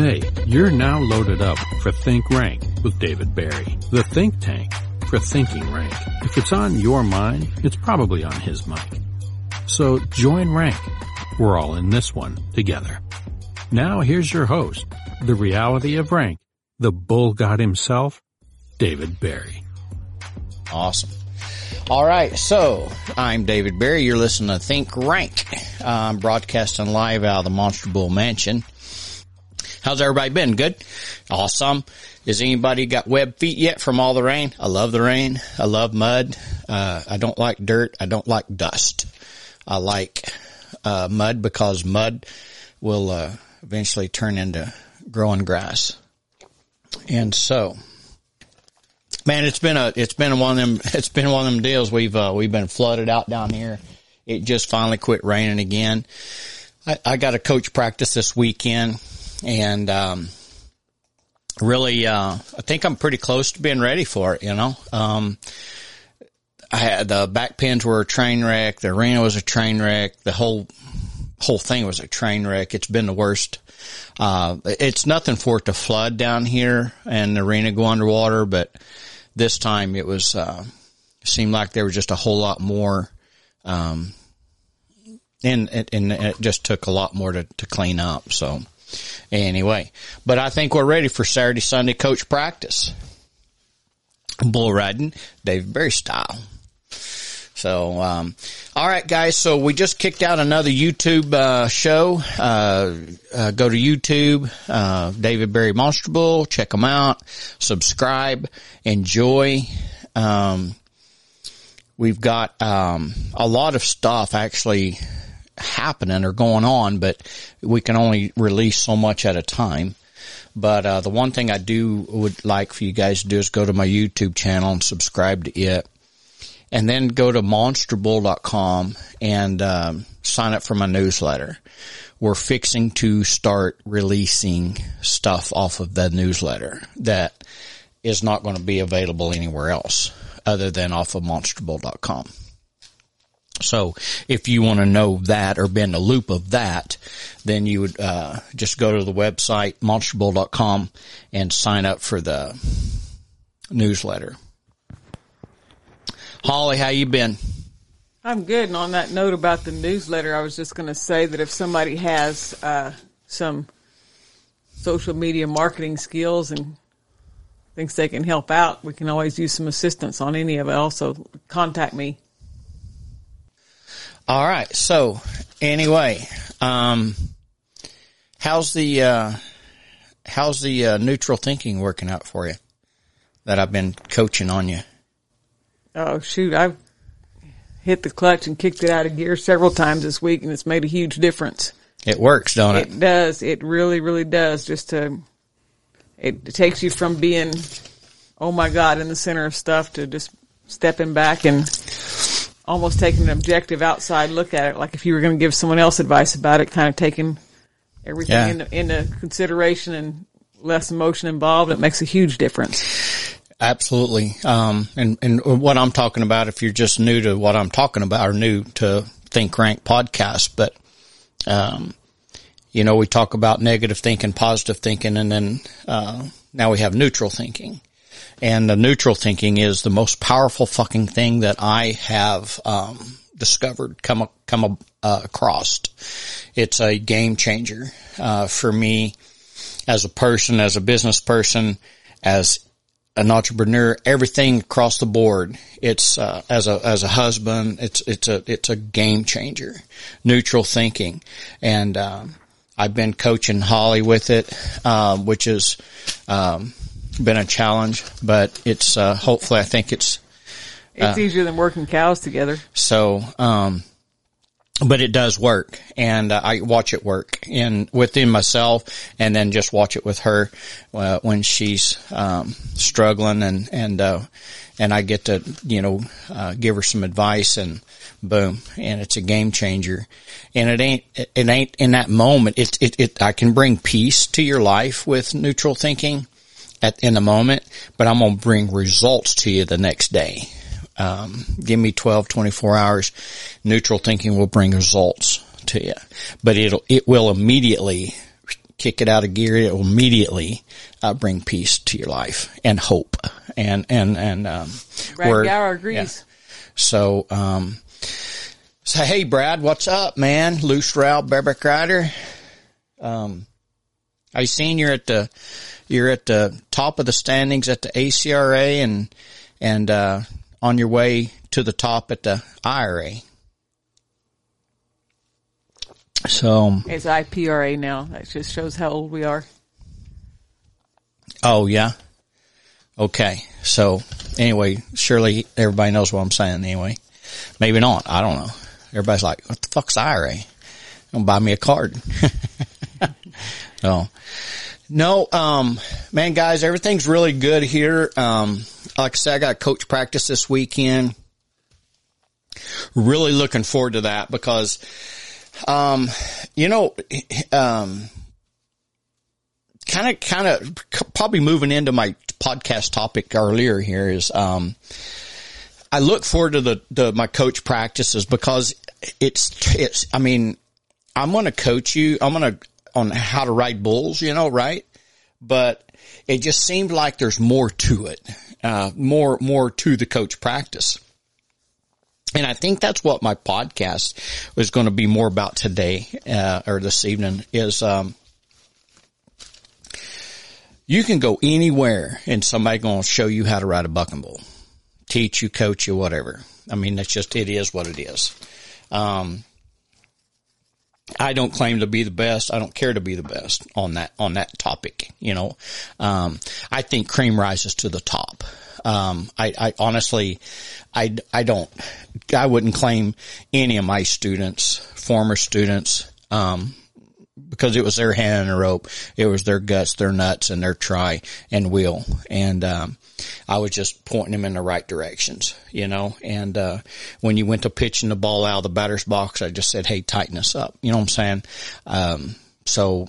Hey, you're now loaded up for Think Rank with David Barry, the think tank for thinking rank. If it's on your mind, it's probably on his mic. So join rank. We're all in this one together. Now here's your host, the reality of rank, the bull god himself, David Barry. Awesome. All right, so I'm David Barry. You're listening to Think Rank. I'm broadcasting live out of the Monster Bull Mansion. How's everybody been? Good? Awesome. Has anybody got web feet yet from all the rain? I love the rain. I love mud. Uh, I don't like dirt. I don't like dust. I like, uh, mud because mud will, uh, eventually turn into growing grass. And so, man, it's been a, it's been one of them, it's been one of them deals. We've, uh, we've been flooded out down here. It just finally quit raining again. I, I got a coach practice this weekend and, um, really, uh, I think I'm pretty close to being ready for it, you know? Um, I had the back pins were a train wreck. The arena was a train wreck. The whole, whole thing was a train wreck. It's been the worst. Uh, it's nothing for it to flood down here and the arena go underwater, but this time it was, uh, seemed like there was just a whole lot more, um, and, and it just took a lot more to, to clean up. So anyway, but I think we're ready for Saturday, Sunday coach practice. Bull riding, Dave Barry style. So, um, all right, guys. So we just kicked out another YouTube uh, show. Uh, uh, go to YouTube, uh, David Barry Monster Bull. Check them out. Subscribe. Enjoy. Um, we've got um, a lot of stuff actually happening or going on, but we can only release so much at a time. But uh, the one thing I do would like for you guys to do is go to my YouTube channel and subscribe to it and then go to monsterbull.com and um, sign up for my newsletter. We're fixing to start releasing stuff off of the newsletter that is not going to be available anywhere else other than off of monsterbull.com. So if you want to know that or be in the loop of that, then you would uh, just go to the website monsterbull.com and sign up for the newsletter. Holly, how you been? I'm good. And on that note about the newsletter, I was just going to say that if somebody has uh, some social media marketing skills and thinks they can help out, we can always use some assistance on any of it. Also, contact me. All right. So anyway, um, how's the uh, how's the uh, neutral thinking working out for you? That I've been coaching on you. Oh shoot, I've hit the clutch and kicked it out of gear several times this week, and it's made a huge difference. It works, don't it? It does. It really, really does. Just to, it, it takes you from being, oh my god, in the center of stuff to just stepping back and almost taking an objective outside look at it. Like if you were going to give someone else advice about it, kind of taking everything Yeah. into, into consideration and less emotion involved. It makes a huge difference. Absolutely. Um, and, and what I'm talking about, if you're just new to what I'm talking about or new to Think Rank podcast, but, um, you know, we talk about negative thinking, positive thinking, and then, uh, now we have neutral thinking. And the neutral thinking is the most powerful fucking thing that I have, um, discovered, come, come, uh, across. It's a game changer, uh, for me as a person, as a business person, as an entrepreneur, everything across the board. It's uh, as a as a husband, it's it's a it's a game changer. Neutral thinking, and um, I've been coaching Holly with it, um, which is um, been a challenge, but it's uh, hopefully I think it's It's easier than working cows together. so, um, but it does work and uh, I watch it work and within myself and then just watch it with her, uh, when she's, um, struggling and, and, uh, and I get to, you know, uh, give her some advice and boom. And it's a game changer and it ain't, it ain't in that moment. It, it, it, I can bring peace to your life with neutral thinking at, in the moment, but I'm going to bring results to you the next day um, give me 12, 24 hours. Neutral thinking will bring results to you, but it'll, it will immediately kick it out of gear, it will immediately uh, bring peace to your life and hope. And and and um, Brad Gower agrees. so, um, so hey, Brad, what's up, man? Loose route bareback rider. Um, I seen you're at the you're at the top of the standings at the ACRA and and uh, on your way to the top at the IRA. So, It's IPRA now. That just shows how old we are. oh yeah, okay. So anyway, surely everybody knows what I'm saying. Anyway, maybe not. I don't know. Everybody's like, "What the fuck's IRA?" Don't buy me a card. no, no, um, man, guys, everything's really good here. Um, like I said, I got coach practice this weekend. Really looking forward to that because, um, you know, um, kind of, kind of, probably moving into my podcast topic earlier here is, um, I look forward to the, the, my coach practices because it's, it's, I mean, I'm going to coach you. I'm going to, on how to ride bulls, you know, right? But it just seemed like there's more to it, uh, more, more to the coach practice. And I think that's what my podcast was going to be more about today, uh, or this evening is, um, you can go anywhere and somebody going to show you how to ride a bucking bull, teach you, coach you, whatever. I mean, that's just, it is what it is. Um, I don't claim to be the best. I don't care to be the best on that, on that topic. You know, um, I think cream rises to the top. Um, I, I honestly, I, I don't, I wouldn't claim any of my students, former students, um, because it was their hand in the rope. It was their guts, their nuts, and their try and will. And, um, I was just pointing them in the right directions, you know, and, uh, when you went to pitching the ball out of the batter's box, I just said, Hey, tighten us up. You know what I'm saying? Um, so,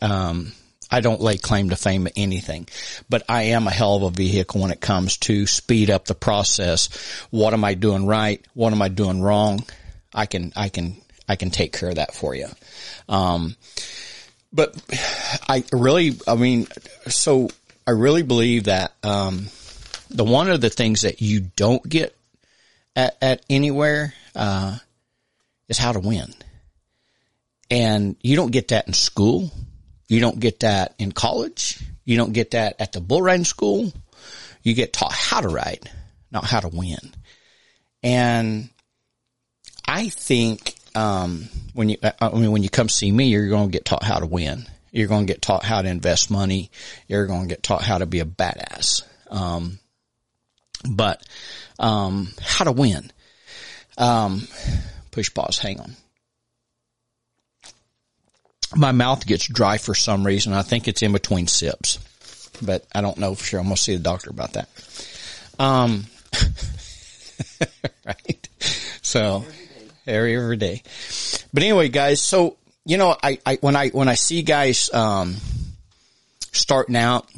um, I don't lay claim to fame at anything, but I am a hell of a vehicle when it comes to speed up the process. What am I doing right? What am I doing wrong? I can, I can, I can take care of that for you. Um, but I really, I mean, so I really believe that, um, the one of the things that you don't get at, at anywhere, uh, is how to win. And you don't get that in school. You don't get that in college. You don't get that at the bull riding school. You get taught how to ride, not how to win. And I think, um, when you, I mean, when you come see me, you're going to get taught how to win. You're going to get taught how to invest money. You're going to get taught how to be a badass. Um, but, um, how to win. Um, push pause. Hang on my mouth gets dry for some reason. I think it's in between sips, but I don't know for sure. I'm going to see the doctor about that. Um, right. So every, day. But anyway, guys, so, you know, I, I, when I, when I see guys, um, starting out,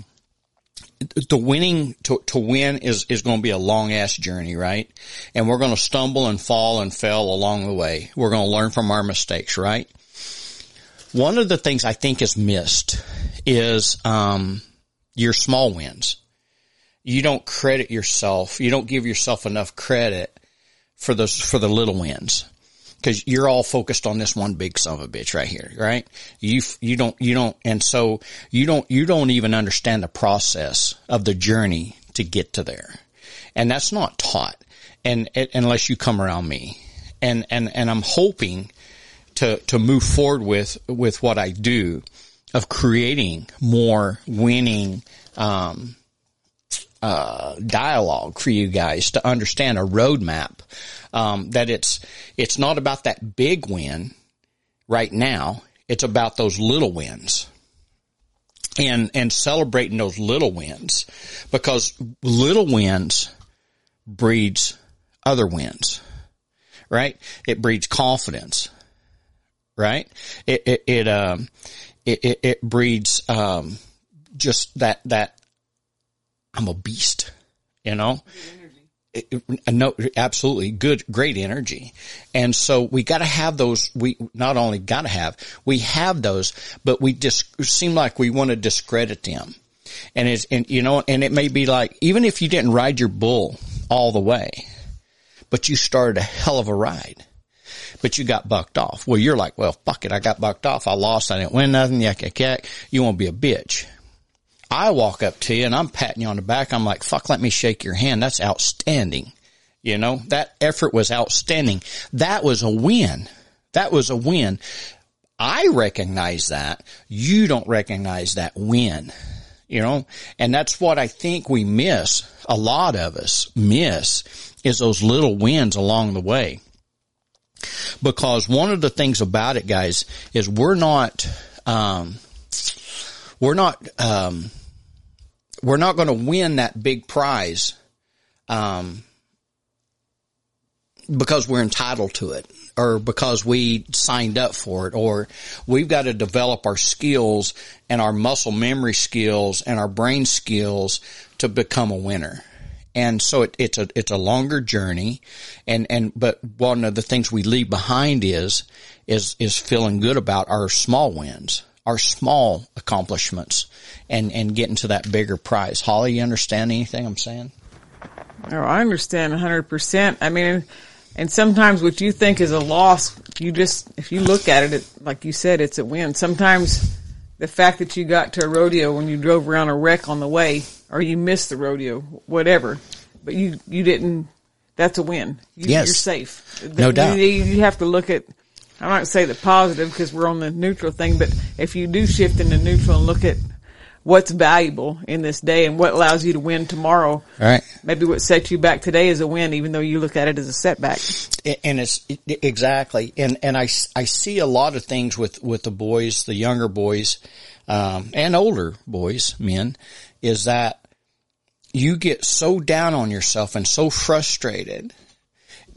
the winning to, to win is, is going to be a long ass journey, right? And we're going to stumble and fall and fail along the way. We're going to learn from our mistakes, right? One of the things I think is missed is um, your small wins. You don't credit yourself. You don't give yourself enough credit for those for the little wins because you're all focused on this one big son of a bitch right here, right? You you don't you don't and so you don't you don't even understand the process of the journey to get to there, and that's not taught, and, and unless you come around me, and and and I'm hoping to, to move forward with, with what I do of creating more winning, um, uh, dialogue for you guys to understand a roadmap, um, that it's, it's not about that big win right now. It's about those little wins and, and celebrating those little wins because little wins breeds other wins, right? It breeds confidence right? It, it, it, um, it, it, it breeds, um, just that, that I'm a beast, you know? Uh, no, absolutely good, great energy. And so we got to have those. We not only got to have, we have those, but we just seem like we want to discredit them. And it's, and you know, and it may be like, even if you didn't ride your bull all the way, but you started a hell of a ride, but you got bucked off. Well, you're like, well, fuck it. I got bucked off. I lost. I didn't win nothing. Yak, yak, yak. You won't be a bitch. I walk up to you and I'm patting you on the back. I'm like, fuck, let me shake your hand. That's outstanding. You know, that effort was outstanding. That was a win. That was a win. I recognize that. You don't recognize that win. You know, and that's what I think we miss. A lot of us miss is those little wins along the way. Because one of the things about it, guys, is we're not, um, we're not, um, we're not going to win that big prize, um, because we're entitled to it or because we signed up for it or we've got to develop our skills and our muscle memory skills and our brain skills to become a winner. And so it, it's a, it's a longer journey. And, and, but one of the things we leave behind is, is, is feeling good about our small wins, our small accomplishments and, and getting to that bigger prize. Holly, you understand anything I'm saying? Oh, I understand 100%. I mean, and sometimes what you think is a loss, you just, if you look at it, it, like you said, it's a win. Sometimes the fact that you got to a rodeo when you drove around a wreck on the way, or you missed the rodeo, whatever, but you, you didn't, that's a win. You, Yes. You're safe. No doubt. You, you have to look at, I'm not say the positive because we're on the neutral thing, but if you do shift into neutral and look at what's valuable in this day and what allows you to win tomorrow, Right. maybe what sets you back today is a win, even though you look at it as a setback. and it's exactly and and I, I see a lot of things with with the boys the younger boys um, and older boys men is that you get so down on yourself and so frustrated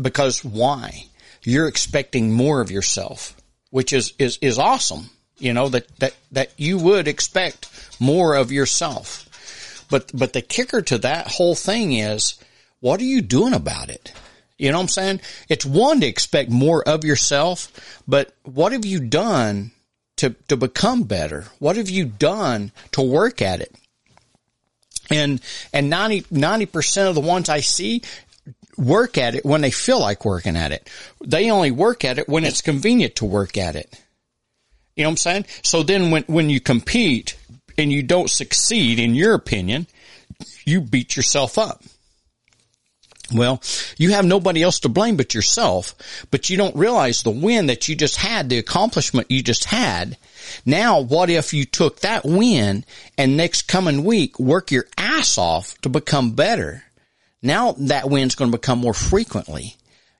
because why you're expecting more of yourself which is is is awesome you know that that that you would expect more of yourself but but the kicker to that whole thing is what are you doing about it you know what I'm saying? It's one to expect more of yourself, but what have you done to, to become better? What have you done to work at it? And, and 90, percent of the ones I see work at it when they feel like working at it. They only work at it when it's convenient to work at it. You know what I'm saying? So then when, when you compete and you don't succeed, in your opinion, you beat yourself up. Well, you have nobody else to blame but yourself, but you don't realize the win that you just had, the accomplishment you just had. Now, what if you took that win and next coming week work your ass off to become better? Now that win's going to become more frequently.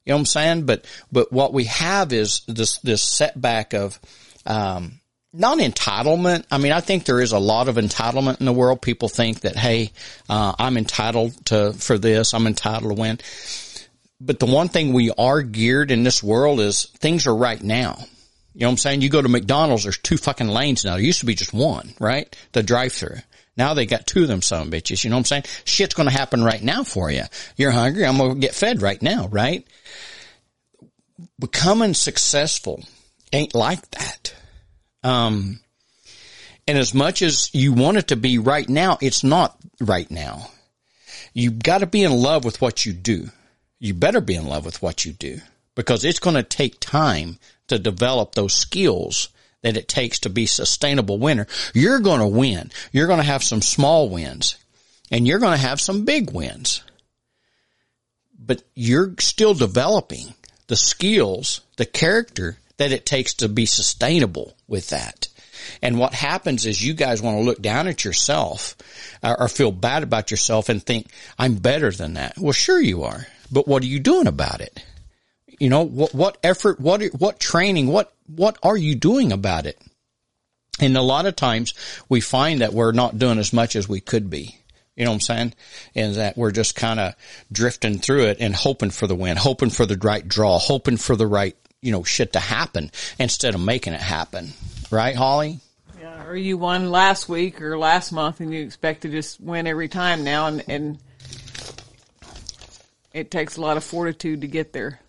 You know what I'm saying? But, but what we have is this, this setback of, um, not entitlement. I mean, I think there is a lot of entitlement in the world. People think that, hey, uh, I'm entitled to for this. I'm entitled to win. But the one thing we are geared in this world is things are right now. You know what I'm saying? You go to McDonald's, there's two fucking lanes now. There used to be just one, right? The drive-through. Now they got two of them some bitches. You know what I'm saying? Shit's going to happen right now for you. You're hungry. I'm going to get fed right now, right? Becoming successful ain't like that. Um, and as much as you want it to be right now, it's not right now. You've got to be in love with what you do. You better be in love with what you do because it's going to take time to develop those skills that it takes to be sustainable winner. You're going to win. You're going to have some small wins and you're going to have some big wins, but you're still developing the skills, the character that it takes to be sustainable with that. And what happens is you guys want to look down at yourself uh, or feel bad about yourself and think, I'm better than that. Well, sure you are, but what are you doing about it? You know, what, what effort, what, what training, what, what are you doing about it? And a lot of times we find that we're not doing as much as we could be. You know what I'm saying? And that we're just kind of drifting through it and hoping for the win, hoping for the right draw, hoping for the right, you know, shit to happen instead of making it happen. Right, Holly? Yeah, or you won last week or last month and you expect to just win every time now and, and it takes a lot of fortitude to get there.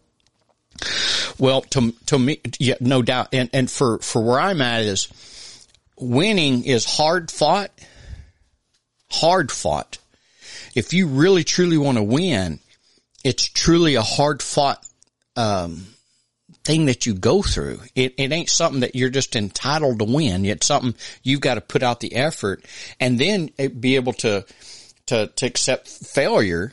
Well, to to me, yeah, no doubt, and and for for where I'm at is winning is hard fought, hard fought. If you really truly want to win, it's truly a hard fought um, thing that you go through. It it ain't something that you're just entitled to win. It's something you've got to put out the effort and then be able to to to accept failure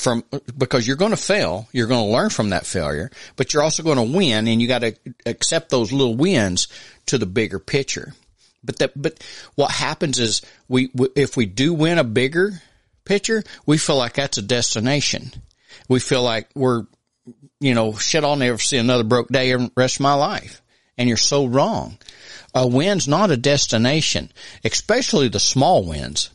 from because you're going to fail, you're going to learn from that failure, but you're also going to win and you got to accept those little wins to the bigger picture. But that but what happens is we if we do win a bigger picture, we feel like that's a destination. We feel like we're you know, shit, I'll never see another broke day in the rest of my life. And you're so wrong. A win's not a destination, especially the small wins.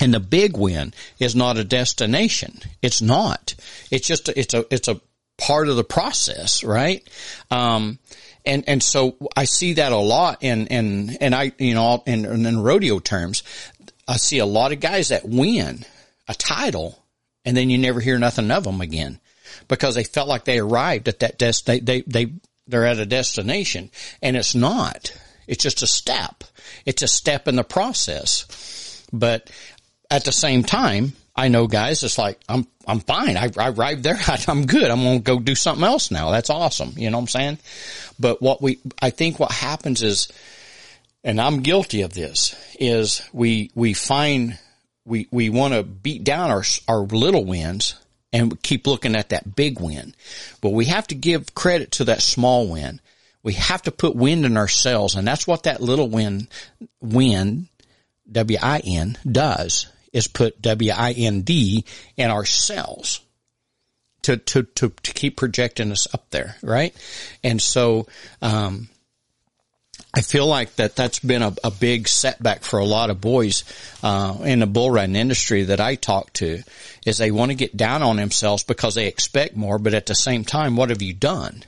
And the big win is not a destination. It's not. It's just, a, it's a, it's a part of the process, right? Um, and, and so I see that a lot in, and, and I, you know, in, in rodeo terms, I see a lot of guys that win a title and then you never hear nothing of them again because they felt like they arrived at that des- they, they, they, they're at a destination and it's not. It's just a step. It's a step in the process. But at the same time, I know guys, it's like, I'm, I'm fine. I, I arrived there. I, I'm good. I'm going to go do something else now. That's awesome. You know what I'm saying? But what we, I think what happens is, and I'm guilty of this, is we, we find, we, we want to beat down our, our little wins and keep looking at that big win. But we have to give credit to that small win. We have to put wind in our sails, and that's what that little win, win, W-I-N, does, is put W-I-N-D in our sails to, to, to, to keep projecting us up there, right? And so, um, I feel like that that's been a, a big setback for a lot of boys uh, in the bull riding industry that I talk to is they want to get down on themselves because they expect more, but at the same time, what have you done?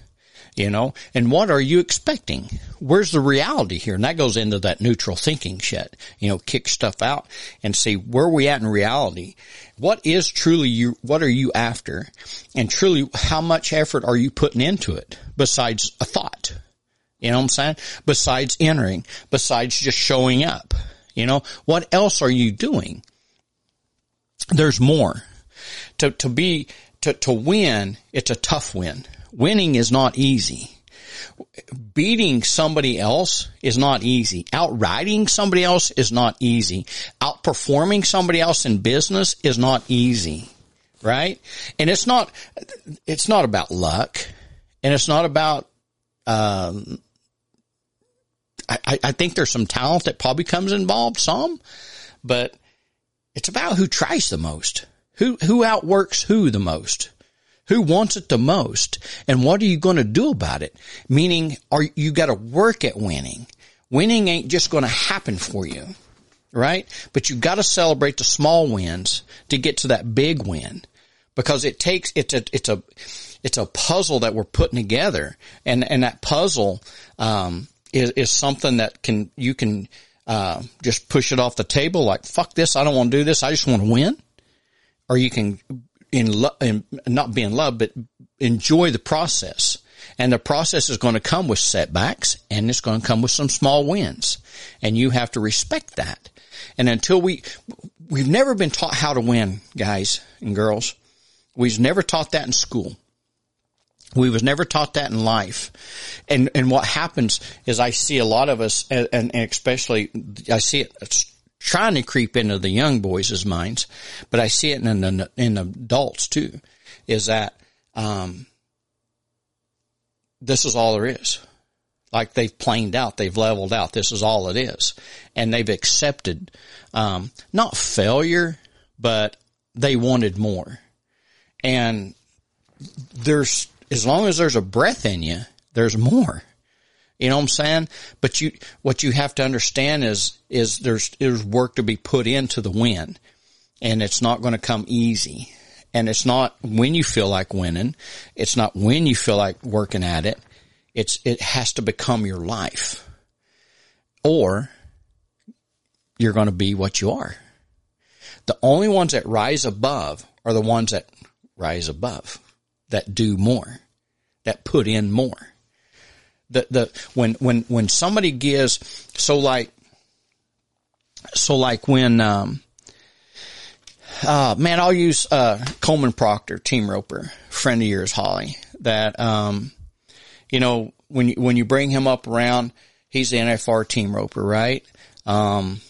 You know, and what are you expecting? Where's the reality here? And that goes into that neutral thinking shit. You know, kick stuff out and see where we at in reality. What is truly you, what are you after? And truly, how much effort are you putting into it besides a thought? You know what I'm saying? Besides entering, besides just showing up, you know, what else are you doing? There's more. To, to be, to, to win, it's a tough win. Winning is not easy. Beating somebody else is not easy. Outriding somebody else is not easy. Outperforming somebody else in business is not easy. Right? And it's not, it's not about luck and it's not about, um, I, I think there's some talent that probably comes involved, some, but it's about who tries the most, who, who outworks who the most, who wants it the most, and what are you going to do about it? Meaning, are you got to work at winning? Winning ain't just going to happen for you, right? But you got to celebrate the small wins to get to that big win because it takes, it's a, it's a, it's a puzzle that we're putting together and, and that puzzle, um, is, is something that can, you can, uh, just push it off the table like, fuck this. I don't want to do this. I just want to win. Or you can, in, not be in love, but enjoy the process. And the process is going to come with setbacks and it's going to come with some small wins. And you have to respect that. And until we, we've never been taught how to win, guys and girls. We've never taught that in school. We was never taught that in life. And, and what happens is I see a lot of us, and, and especially I see it trying to creep into the young boys' minds, but I see it in, in, in adults too, is that, um, this is all there is. Like they've planed out, they've leveled out. This is all it is. And they've accepted, um, not failure, but they wanted more. And there's as long as there's a breath in you, there's more. You know what I'm saying? But you, what you have to understand is, is there's, there's work to be put into the win and it's not going to come easy. And it's not when you feel like winning. It's not when you feel like working at it. It's, it has to become your life or you're going to be what you are. The only ones that rise above are the ones that rise above, that do more, that put in more. The, the, when, when, when somebody gives, so like, so like when, um, uh, man, I'll use, uh, Coleman Proctor, team roper, friend of yours, Holly, that, um, you know, when you, when you bring him up around, he's the NFR team roper, right? Um,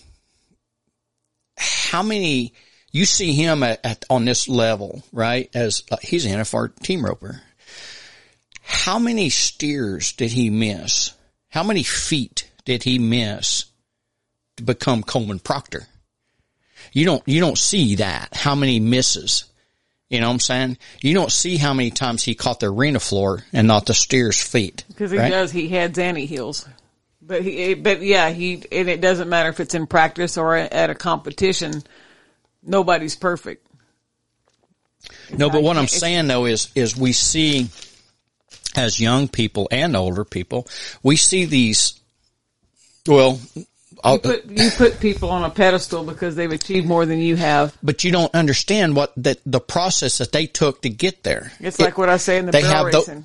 how many, you see him at, at on this level, right? As uh, he's an NFR team roper. How many steers did he miss? How many feet did he miss to become Coleman Proctor? You don't, you don't see that. How many misses? You know what I'm saying? You don't see how many times he caught the arena floor and not the steer's feet. Because he right? does, he heads and he heels. But he, but yeah, he, and it doesn't matter if it's in practice or at a competition. Nobody's perfect. No, but what I'm saying though is, is we see as young people and older people, we see these, well, You put, you put people on a pedestal because they've achieved more than you have. but you don't understand what that the process that they took to get there. It's It- like what I say in the they barrel have the-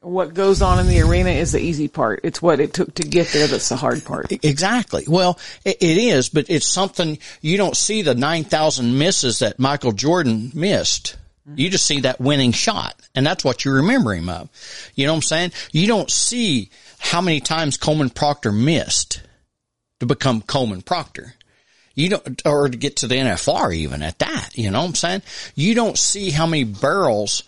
what goes on in the arena is the easy part. It's what it took to get there that's the hard part. Exactly. Well, it, it is, but it's something you don't see the 9,000 misses that Michael Jordan missed. You just see that winning shot and that's what you remember him of. You know what I'm saying? You don't see how many times Coleman Proctor missed to become Coleman Proctor. You don't, or to get to the NFR even at that, you know what I'm saying? You don't see how many barrels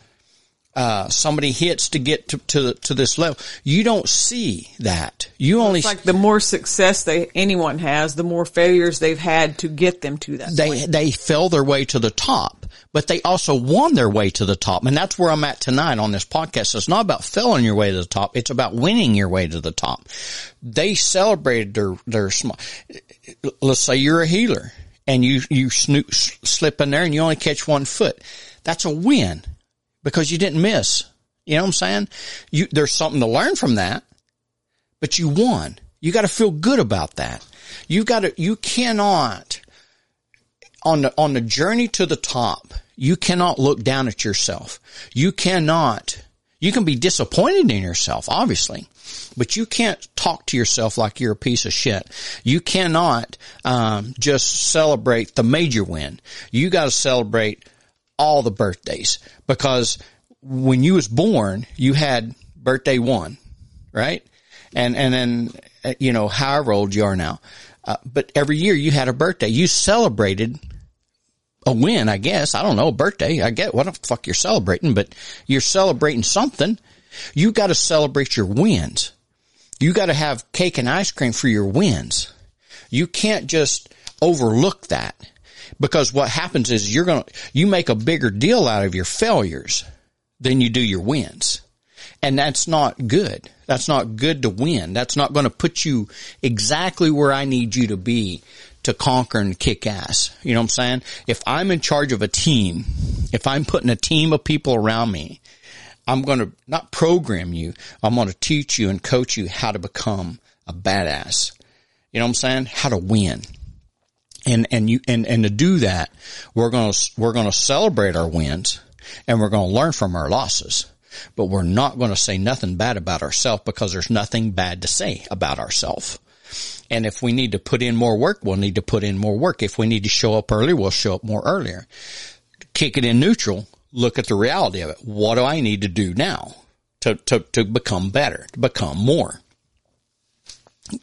uh, somebody hits to get to, to, to this level. You don't see that. You only, It's like the more success they anyone has, the more failures they've had to get them to that. they they fell their way to the top, but they also won their way to the top, and that's where I'm at tonight on this podcast. It's not about felling your way to the top; it's about winning your way to the top. They celebrated their their small. Let's say you're a heeler and you you snoop, slip in there and you only catch one foot. That's a win because you didn't miss. You know what I'm saying? You there's something to learn from that, but you won. You got to feel good about that. You got to. You cannot on the, on the journey to the top, you cannot look down at yourself. You cannot, you can be disappointed in yourself, obviously, but you can't talk to yourself like you're a piece of shit. You cannot, um, just celebrate the major win. You got to celebrate all the birthdays because when you was born, you had birthday one, right? And, and then, uh, you know, however old you are now. Uh, but every year you had a birthday. You celebrated a win, I guess. I don't know, birthday. I get what the fuck you're celebrating, but you're celebrating something. You got to celebrate your wins. You got to have cake and ice cream for your wins. You can't just overlook that because what happens is you're going to, you make a bigger deal out of your failures than you do your wins. And that's not good. That's not good to win. That's not going to put you exactly where I need you to be to conquer and kick ass. You know what I'm saying? If I'm in charge of a team, if I'm putting a team of people around me, I'm going to not program you. I'm going to teach you and coach you how to become a badass. You know what I'm saying? How to win. And, and you, and, and to do that, we're going to, we're going to celebrate our wins and we're going to learn from our losses, but we're not going to say nothing bad about ourselves because there's nothing bad to say about ourselves. And if we need to put in more work, we'll need to put in more work. If we need to show up earlier, we'll show up more earlier. Kick it in neutral. Look at the reality of it. What do I need to do now to, to, to become better, to become more?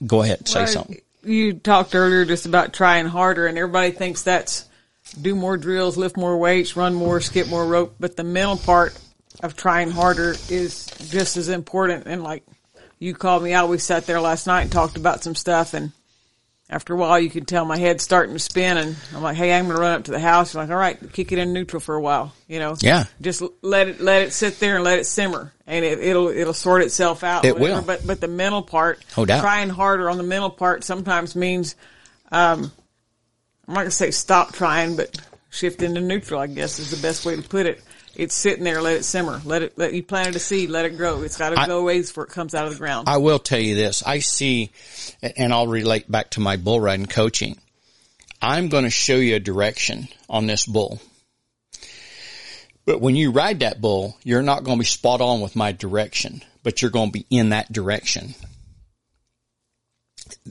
Go ahead, say Well, something. You talked earlier just about trying harder, and everybody thinks that's do more drills, lift more weights, run more, skip more rope. But the mental part of trying harder is just as important. And like you called me out, we sat there last night and talked about some stuff, and after a while, you could tell my head's starting to spin, and I'm like, "Hey, I'm going to run up to the house." You're like, "All right, kick it in neutral for a while," you know? Yeah. Just let it let it sit there and let it simmer, and it, it'll it'll sort itself out. It whatever. will. But but the mental part, No doubt. trying harder on the mental part sometimes means, um, I'm not going to say stop trying, but shift into neutral. I guess is the best way to put it. It's sitting there, let it simmer, let it let you planted a seed, let it grow. It's got to go ways before it comes out of the ground. I will tell you this. I see, and I'll relate back to my bull riding coaching. I'm going to show you a direction on this bull. But when you ride that bull, you're not going to be spot on with my direction, but you're going to be in that direction.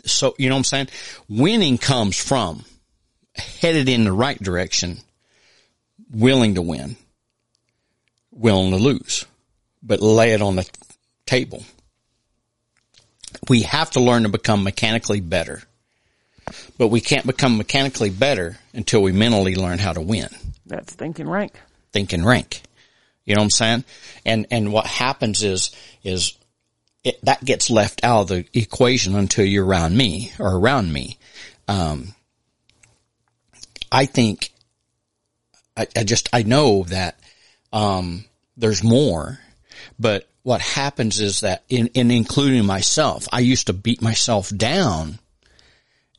So, you know what I'm saying? Winning comes from headed in the right direction, willing to win, willing to lose, but lay it on the table. We have to learn to become mechanically better, but we can't become mechanically better until we mentally learn how to win. That's thinking rank. Thinking rank. You know what I'm saying? And, and what happens is, is it, that gets left out of the equation until you're around me or around me. Um, I think I, I, just, I know that, um, there's more, but what happens is that in, in including myself, I used to beat myself down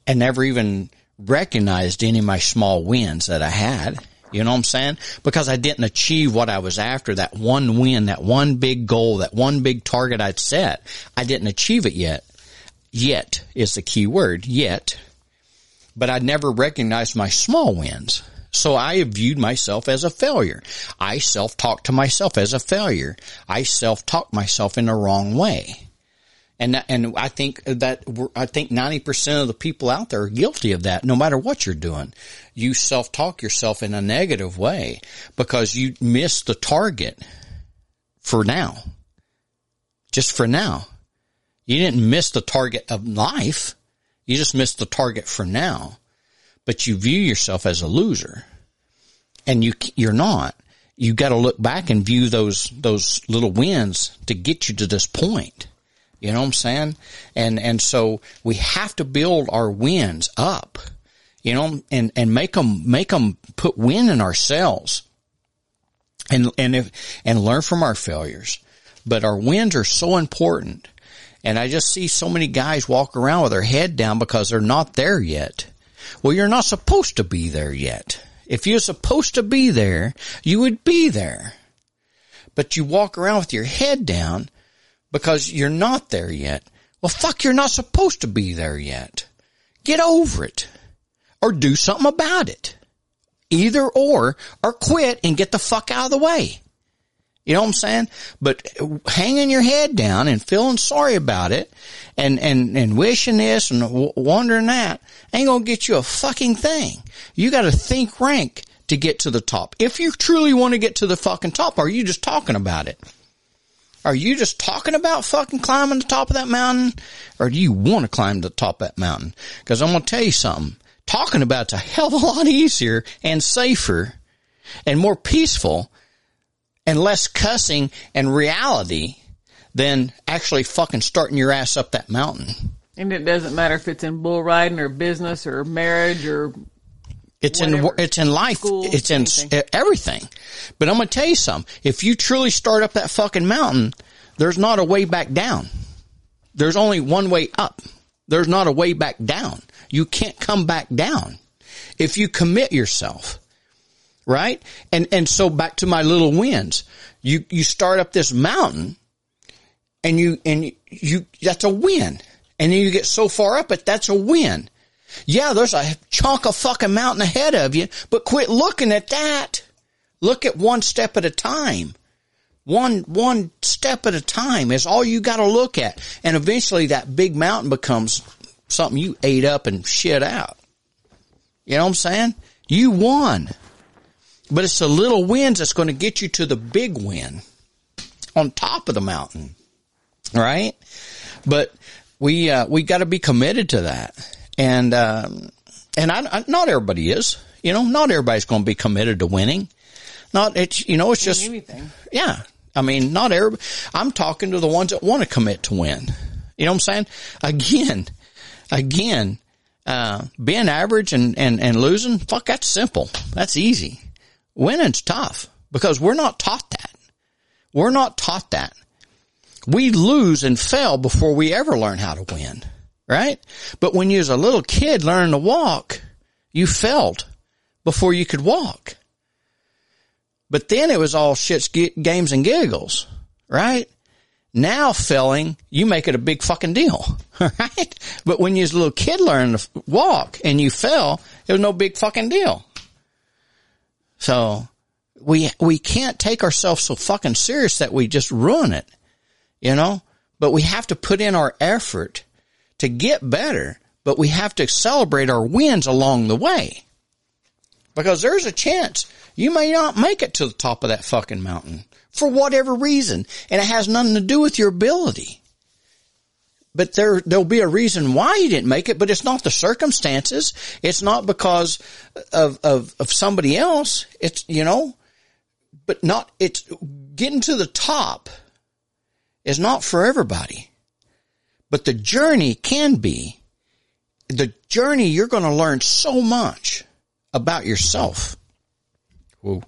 and never even recognized any of my small wins that I had. You know what I'm saying? Because I didn't achieve what I was after, that one win, that one big goal, that one big target I'd set. I didn't achieve it yet. Yet is the key word, yet. But I never recognized my small wins. So I viewed myself as a failure. I self-talked to myself as a failure. I self-talked myself in the wrong way. And, and I think that I think 90% of the people out there are guilty of that no matter what you're doing. You self-talk yourself in a negative way because you miss the target for now. Just for now. You didn't miss the target of life. You just missed the target for now. But you view yourself as a loser. And you, you're not. You gotta look back and view those, those little wins to get you to this point. You know what I'm saying? And, and so we have to build our wins up, you know, and, and make them, make them put win in ourselves and, and if, and learn from our failures. But our wins are so important. And I just see so many guys walk around with their head down because they're not there yet. Well, you're not supposed to be there yet. If you're supposed to be there, you would be there. But you walk around with your head down because you're not there yet. Well, fuck, you're not supposed to be there yet. Get over it or do something about it. Either or, or quit and get the fuck out of the way. You know what I'm saying? But hanging your head down and feeling sorry about it and, and, and wishing this and wondering that ain't going to get you a fucking thing. You got to think rank to get to the top. If you truly want to get to the fucking top, are you just talking about it? Are you just talking about fucking climbing the top of that mountain? Or do you want to climb the top of that mountain? Cause I'm going to tell you something. Talking about it's a hell of a lot easier and safer and more peaceful and less cussing and reality than actually fucking starting your ass up that mountain. And it doesn't matter if it's in bull riding or business or marriage or it's Whatever. in it's in life. School, it's in anything. everything. But I'm gonna tell you something. If you truly start up that fucking mountain, there's not a way back down. There's only one way up. There's not a way back down. You can't come back down if you commit yourself. Right? And and so back to my little wins. You you start up this mountain and you and you that's a win. And then you get so far up it, that's a win. Yeah, there's a chunk of fucking mountain ahead of you, but quit looking at that. Look at one step at a time. One, one step at a time is all you gotta look at. And eventually that big mountain becomes something you ate up and shit out. You know what I'm saying? You won. But it's the little wins that's going to get you to the big win on top of the mountain. Right? But we, uh, we gotta be committed to that. And, um, and I, I, not everybody is, you know, not everybody's going to be committed to winning. Not, it's, you know, it's just, anything. yeah. I mean, not every, I'm talking to the ones that want to commit to win. You know what I'm saying? Again, again, uh, being average and, and, and losing, fuck, that's simple. That's easy. Winning's tough because we're not taught that. We're not taught that. We lose and fail before we ever learn how to win, right? But when you was a little kid learning to walk, you felt before you could walk. But then it was all shits, games and giggles, right? Now failing, you make it a big fucking deal, right? But when you was a little kid learning to walk and you fell, it was no big fucking deal. So we, we can't take ourselves so fucking serious that we just ruin it, you know, but we have to put in our effort to get better, but we have to celebrate our wins along the way because there's a chance you may not make it to the top of that fucking mountain for whatever reason. And it has nothing to do with your ability. But there, there'll be a reason why you didn't make it, but it's not the circumstances. It's not because of, of, of somebody else. It's, you know, but not, it's getting to the top is not for everybody, but the journey can be the journey. You're going to learn so much about yourself. Whoa.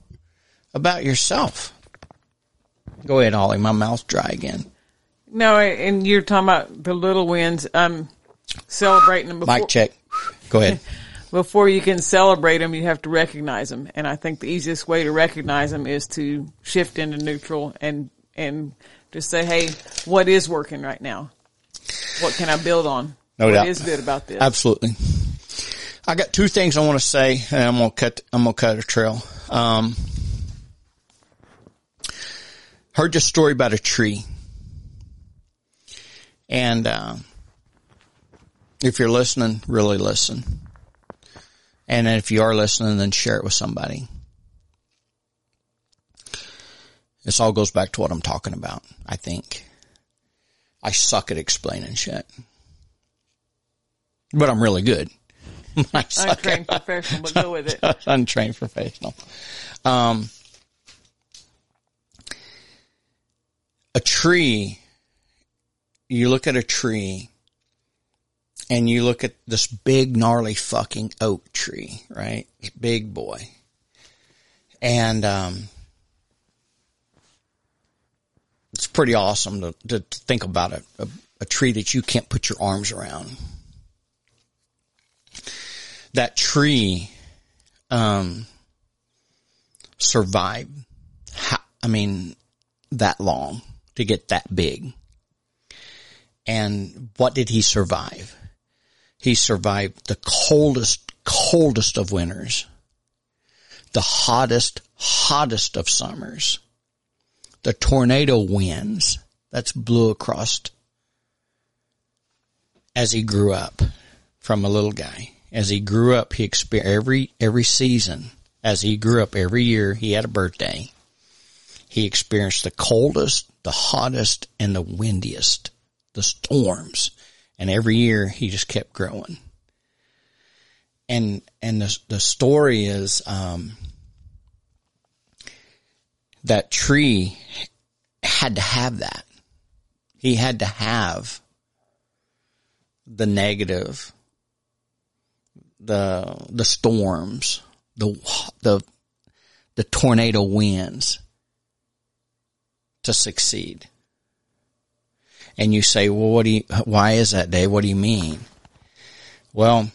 About yourself. Go ahead, Holly. My mouth's dry again. No, and you're talking about the little wins. Um, celebrating them before. Mic check. Go ahead. before you can celebrate them, you have to recognize them. And I think the easiest way to recognize them is to shift into neutral and, and just say, Hey, what is working right now? What can I build on? No what doubt. is good about this? Absolutely. I got two things I want to say, and I'm gonna cut. I'm gonna cut a trail. Um, heard this story about a tree, and uh, if you're listening, really listen. And if you are listening, then share it with somebody. This all goes back to what I'm talking about. I think I suck at explaining shit, but I'm really good. I suck Untrained at- professional, but go with it. untrained professional. Um, a tree, you look at a tree and you look at this big gnarly fucking oak tree, right? Big boy. And, um, it's pretty awesome to, to, to think about a, a, a tree that you can't put your arms around. That tree, um, survived, I mean, that long to get that big. And what did he survive? He survived the coldest, coldest of winters, the hottest, hottest of summers, the tornado winds that's blew across as he grew up from a little guy. As he grew up, he experienced every, every season. As he grew up every year, he had a birthday. He experienced the coldest, the hottest, and the windiest, the storms. And every year he just kept growing. And, and the, the story is, um, that tree had to have that. He had to have the negative, the, the storms, the, the, the tornado winds to succeed. And you say, well, what do you, why is that, day? What do you mean? Well,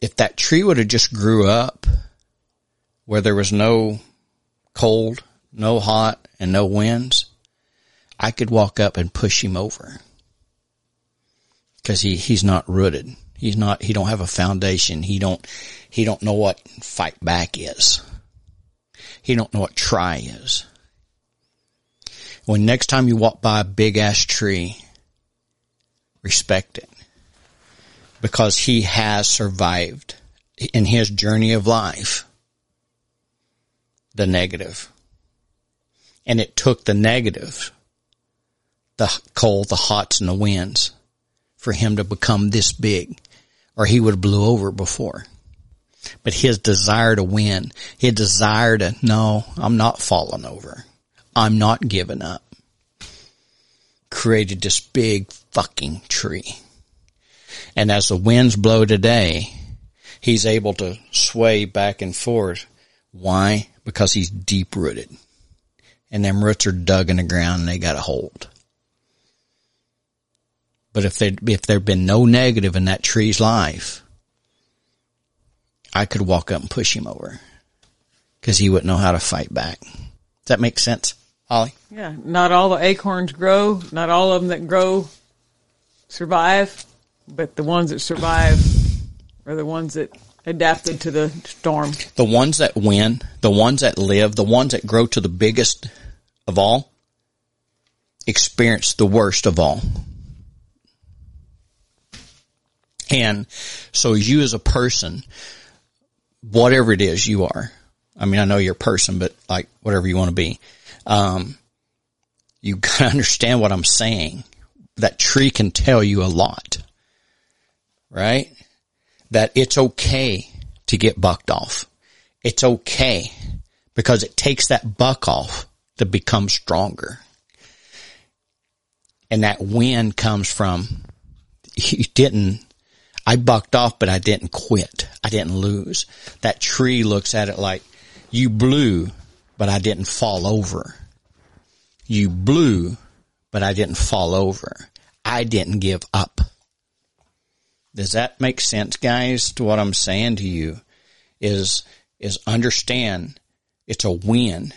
if that tree would have just grew up where there was no cold, no hot, and no winds, I could walk up and push him over. Cause he, he's not rooted. He's not, he don't have a foundation. He don't, he don't know what fight back is. He don't know what try is. When next time you walk by a big ass tree, respect it. Because he has survived in his journey of life the negative. And it took the negative, the cold, the hots, and the winds for him to become this big, or he would have blew over before. But his desire to win, his desire to, no, I'm not falling over. I'm not giving up. Created this big fucking tree. And as the winds blow today, he's able to sway back and forth. Why? Because he's deep rooted. And them roots are dug in the ground and they got a hold. But if there if there'd been no negative in that tree's life, I could walk up and push him over because he wouldn't know how to fight back. Does that make sense, Holly? Yeah, not all the acorns grow. Not all of them that grow survive, but the ones that survive are the ones that adapted to the storm. The ones that win, the ones that live, the ones that grow to the biggest of all, experience the worst of all. And so you as a person, whatever it is you are, I mean, I know you're a person, but like whatever you want to be, um, you gotta understand what I'm saying. That tree can tell you a lot, right? That it's okay to get bucked off. It's okay because it takes that buck off to become stronger. And that win comes from you didn't I bucked off, but I didn't quit. I didn't lose. That tree looks at it like you blew, but I didn't fall over. You blew, but I didn't fall over. I didn't give up. Does that make sense, guys, to what I'm saying to you? Is, is understand it's a win,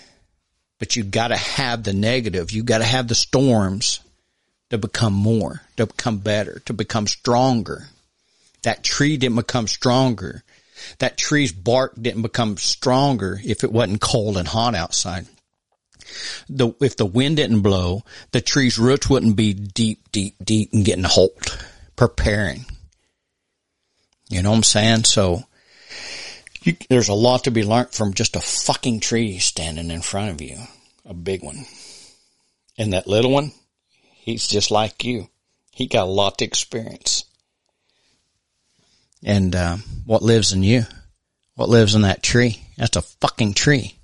but you gotta have the negative. You gotta have the storms to become more, to become better, to become stronger. That tree didn't become stronger. That tree's bark didn't become stronger if it wasn't cold and hot outside. The, if the wind didn't blow, the tree's roots wouldn't be deep, deep, deep and getting hold, preparing. You know what I'm saying? So you, there's a lot to be learned from just a fucking tree standing in front of you, a big one. And that little one, he's just like you. He got a lot to experience. And uh, what lives in you? What lives in that tree? That's a fucking tree.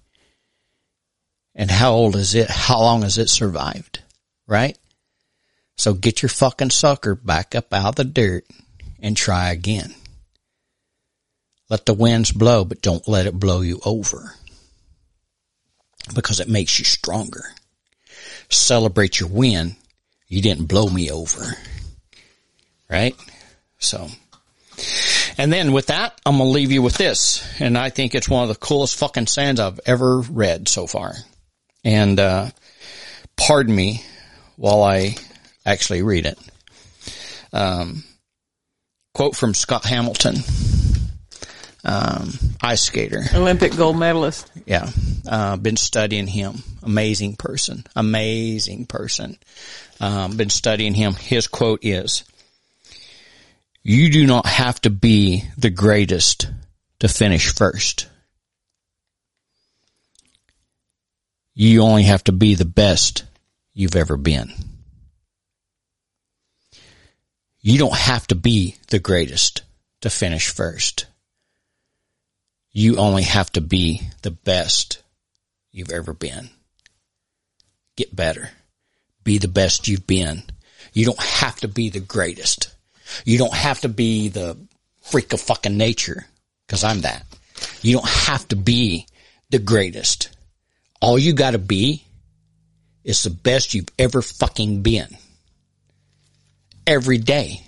And how old is it? How long has it survived? Right? So get your fucking sucker back up out of the dirt and try again. Let the winds blow, but don't let it blow you over. Because it makes you stronger. Celebrate your win. You didn't blow me over. Right? So. And then with that, I'm going to leave you with this. And I think it's one of the coolest fucking sayings I've ever read so far. And, uh, pardon me while I actually read it. Um, quote from Scott Hamilton, um, ice skater. Olympic gold medalist. Yeah. Uh, been studying him. Amazing person. Amazing person. Um, been studying him. His quote is, you do not have to be the greatest to finish first. You only have to be the best you've ever been. You don't have to be the greatest to finish first. You only have to be the best you've ever been. Get better. Be the best you've been. You don't have to be the greatest. You don't have to be the freak of fucking nature, cause I'm that. You don't have to be the greatest. All you gotta be is the best you've ever fucking been. Every day.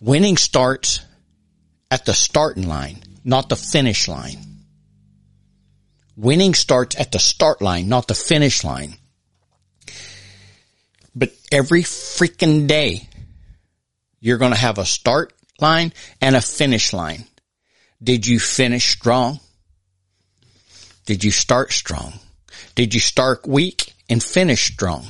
Winning starts at the starting line, not the finish line. Winning starts at the start line, not the finish line. But every freaking day, you're going to have a start line and a finish line. Did you finish strong? Did you start strong? Did you start weak and finish strong?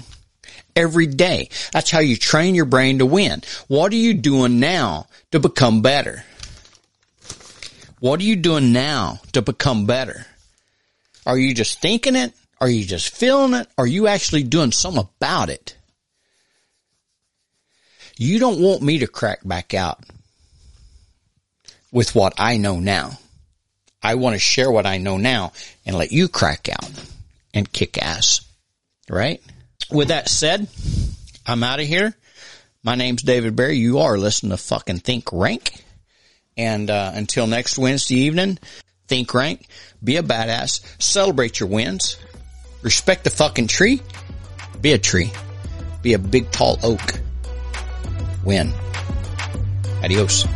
Every day. That's how you train your brain to win. What are you doing now to become better? What are you doing now to become better? Are you just thinking it? Are you just feeling it? Are you actually doing something about it? You don't want me to crack back out with what I know now. I want to share what I know now and let you crack out and kick ass. Right? With that said, I'm out of here. My name's David Barry. You are listening to fucking Think Rank. And uh, until next Wednesday evening, think rank, be a badass, celebrate your wins, respect the fucking tree, be a tree, be a big tall oak. Win. Adios.